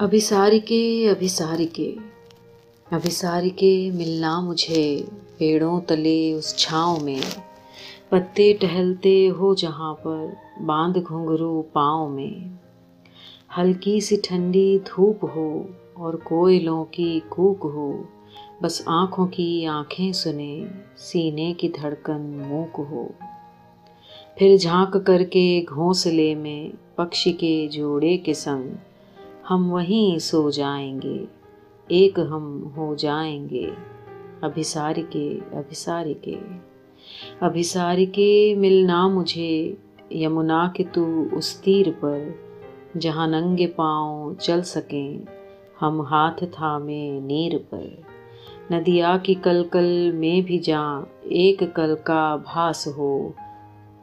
ابھی کے ابھی ملنا مجھے پیڑوں تلے اس چھاؤں میں پتے ٹہلتے ہو جہاں پر باندھ گھنگرو پاؤں میں ہلکی سی ٹھنڈی دھوپ ہو اور کوئلوں کی کوک ہو بس آنکھوں کی آنکھیں سنے سینے کی دھڑکن موک ہو پھر جھانک کر کے گھونسلے میں پکشی کے جوڑے کے سنگ ہم وہیں سو جائیں گے، ایک ہم ہو جائیں گے ابھی ساری کے ابھی ساری کے ابھی ساری کے ملنا مجھے، یمنا کے تو اس تیر پر، جہاں ننگے پاؤں چل سکیں، ہم ہاتھ تھامے نیر پر۔ ندیا کی کل کل میں بھی جاں ایک کل کا بھاس ہو،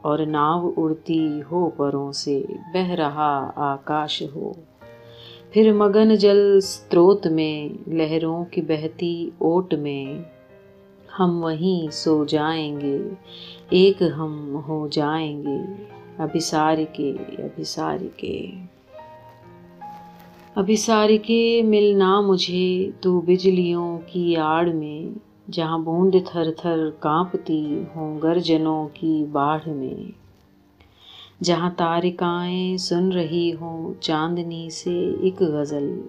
اور ناو اڑتی ہو پروں سے بہہ رہا آکاش ہو۔ پھر مگن جل ستروت میں، لہروں کی بہتی اوٹ میں، ہم وہیں سو جائیں گے، ایک ہم ہو جائیں گے ابھی کے ابھی کے ابھی کے ملنا مجھے تو بجلیوں کی آڑ میں، جہاں بوند تھر تھر کانپتی ہوں گرجنوں کی باڑھ میں۔ جہاں تارکائیں سن رہی ہوں چاندنی سے ایک غزل۔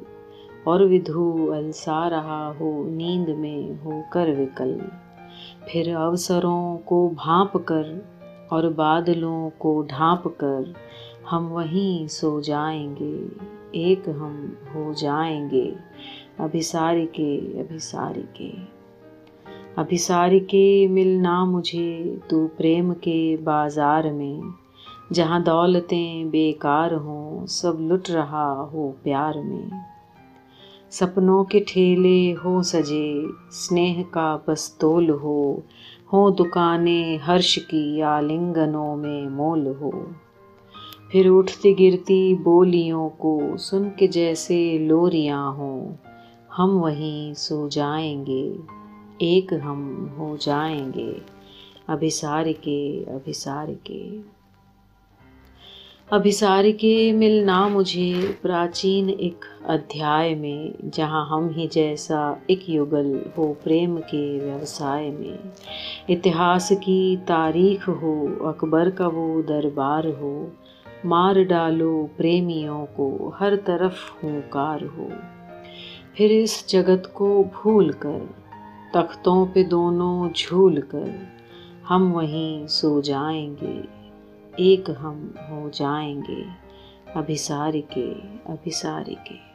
اور ودھو السا رہا ہو نیند میں ہو کر وکل۔ پھر اوسروں کو بھانپ کر اور بادلوں کو ڈھانپ کر ہم وہیں سو جائیں گے، ایک ہم ہو جائیں گے۔ ابھی ساری کے ابھی ساری کے ابھی ساری کے ملنا مجھے تو پریم کے بازار میں۔ جہاں دولتیں بیکار ہوں، سب لٹ رہا ہو پیار میں۔ سپنوں کے ٹھیلے ہوں سجے اسنیہ کا پستول ہو۔ ہوں دکانیں ہرش کی آلنگنوں میں مول ہو۔ پھر اٹھتی گرتی بولیوں کو سن کے جیسے لوریاں ہوں۔ ہم وہیں سو جائیں گے، ایک ہم ہو جائیں گے۔ ابھی کے ابھی کے۔ ابھی کے ملنا مجھے پراچین ایک ادھیائے میں، جہاں ہم ہی جیسا ایک یوگل ہو پریم کے ویوسائے میں۔ اتہاس کی تاریخ ہو، اکبر کا وہ دربار ہو۔ مار ڈالو پریمیوں کو، ہر طرف ہنکار ہو۔ پھر اس جگت کو بھول کر، تختوں پہ دونوں جھول کر، ہم وہیں سو جائیں گے۔ ایک ہم ہو جائیں گے ابھی ساری کے ابھی ساری کے۔